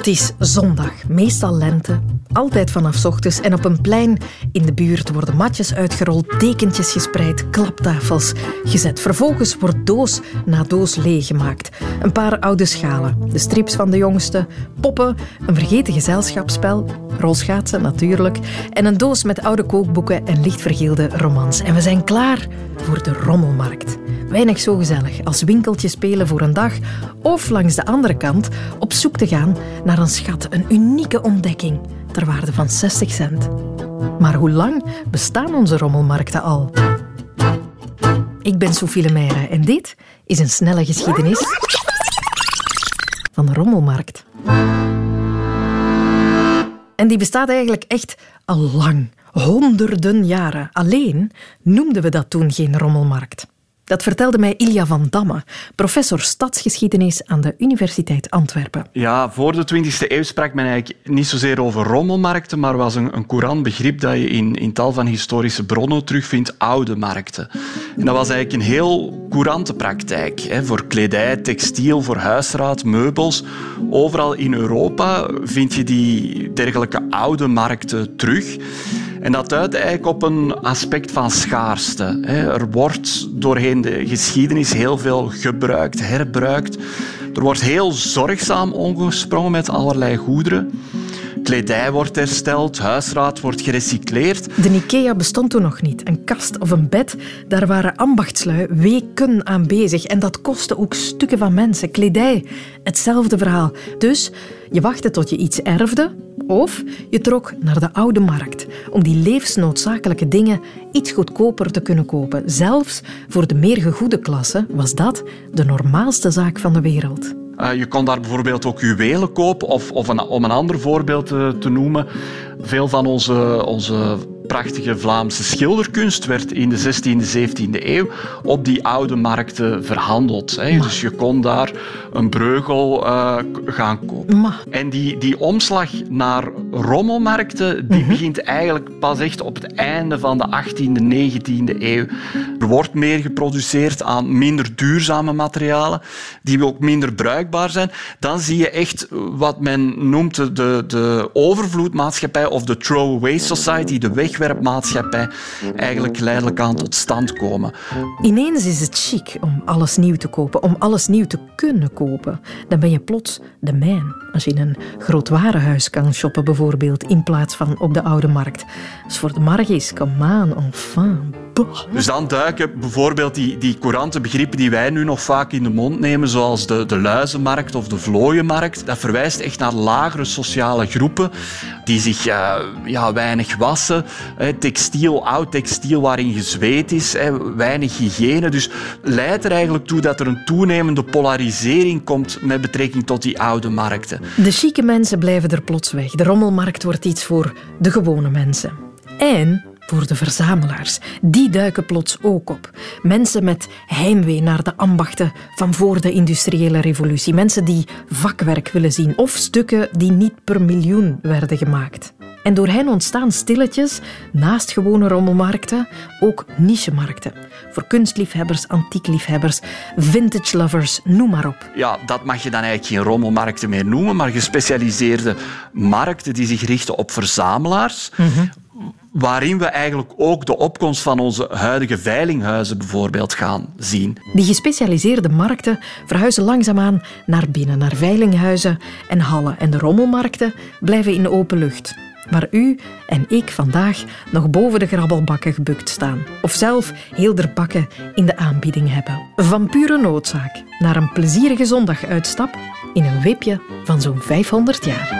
Het is zondag, meestal lente, altijd vanaf ochtends. En op een plein in de buurt worden matjes uitgerold, dekentjes gespreid, klaptafels gezet. Vervolgens wordt doos na doos leeggemaakt. Een paar oude schalen, de strips van de jongste, poppen, een vergeten gezelschapsspel, rolschaatsen natuurlijk, en een doos met oude kookboeken en lichtvergeelde romans. En we zijn klaar voor de rommelmarkt. Weinig zo gezellig als winkeltje spelen voor een dag of langs de andere kant op zoek te gaan naar een schat, een unieke ontdekking ter waarde van 60 cent. Maar hoe lang bestaan onze rommelmarkten al? Ik ben Sophie Lemaire en dit is een snelle geschiedenis van de rommelmarkt. En die bestaat eigenlijk echt al lang, honderden jaren. Alleen noemden we dat toen geen rommelmarkt. Dat vertelde mij Ilja van Damme, professor stadsgeschiedenis aan de Universiteit Antwerpen. Ja, voor de 20e eeuw sprak men eigenlijk niet zozeer over rommelmarkten, maar was een, een courant begrip dat je in, in tal van historische bronnen terugvindt, oude markten. En dat was eigenlijk een heel courante praktijk. Hè, voor kledij, textiel, voor huisraad, meubels. Overal in Europa vind je die dergelijke oude markten terug. En dat duidt eigenlijk op een aspect van schaarste. Er wordt doorheen de geschiedenis heel veel gebruikt, herbruikt. Er wordt heel zorgzaam omgesprongen met allerlei goederen. Kledij wordt hersteld, huisraad wordt gerecycleerd. De IKEA bestond toen nog niet. Een kast of een bed, daar waren ambachtslui weken aan bezig. En dat kostte ook stukken van mensen. Kledij, hetzelfde verhaal. Dus je wachtte tot je iets erfde, of je trok naar de oude markt om die levensnoodzakelijke dingen iets goedkoper te kunnen kopen. Zelfs voor de meer gegoede klasse was dat de normaalste zaak van de wereld. Uh, je kon daar bijvoorbeeld ook juwelen kopen, of, of een, om een ander voorbeeld te, te noemen. Veel van onze, onze prachtige Vlaamse schilderkunst werd in de 16e, 17e eeuw op die oude markten verhandeld. Hè. Dus je kon daar een breugel uh, gaan kopen. En die, die omslag naar rommelmarkten die mhm. begint eigenlijk pas echt op het einde van de 18e, 19e eeuw. Er wordt meer geproduceerd aan minder duurzame materialen, die ook minder bruikbaar zijn. Dan zie je echt wat men noemt de, de overvloedmaatschappij of de throwaway society, de weg wegwerpmaatschappij eigenlijk geleidelijk aan tot stand komen. Ineens is het chic om alles nieuw te kopen, om alles nieuw te kunnen kopen. Dan ben je plots de mijn. Als je in een groot warenhuis kan shoppen bijvoorbeeld, in plaats van op de oude markt. Dus voor de margis, come on, enfin. Dus dan duiken bijvoorbeeld die, die courante begrippen die wij nu nog vaak in de mond nemen, zoals de, de luizenmarkt of de vlooienmarkt. Dat verwijst echt naar lagere sociale groepen die zich uh, ja, weinig wassen, textiel, oud textiel waarin gezweet is, weinig hygiëne. Dus leidt er eigenlijk toe dat er een toenemende polarisering komt met betrekking tot die oude markten. De chique mensen blijven er plots weg. De rommelmarkt wordt iets voor de gewone mensen. En voor de verzamelaars. Die duiken plots ook op. Mensen met heimwee naar de ambachten van voor de industriële revolutie. Mensen die vakwerk willen zien of stukken die niet per miljoen werden gemaakt. En door hen ontstaan stilletjes, naast gewone rommelmarkten, ook nichemarkten. Voor kunstliefhebbers, antiekliefhebbers, vintage lovers, noem maar op. Ja, dat mag je dan eigenlijk geen rommelmarkten meer noemen, maar gespecialiseerde markten die zich richten op verzamelaars. Mhm. Waarin we eigenlijk ook de opkomst van onze huidige veilinghuizen bijvoorbeeld gaan zien. Die gespecialiseerde markten verhuizen langzaamaan naar binnen, naar veilinghuizen en hallen. En de rommelmarkten blijven in open lucht waar u en ik vandaag nog boven de grabbelbakken gebukt staan. Of zelf heel der in de aanbieding hebben. Van pure noodzaak naar een plezierige zondaguitstap in een wipje van zo'n 500 jaar.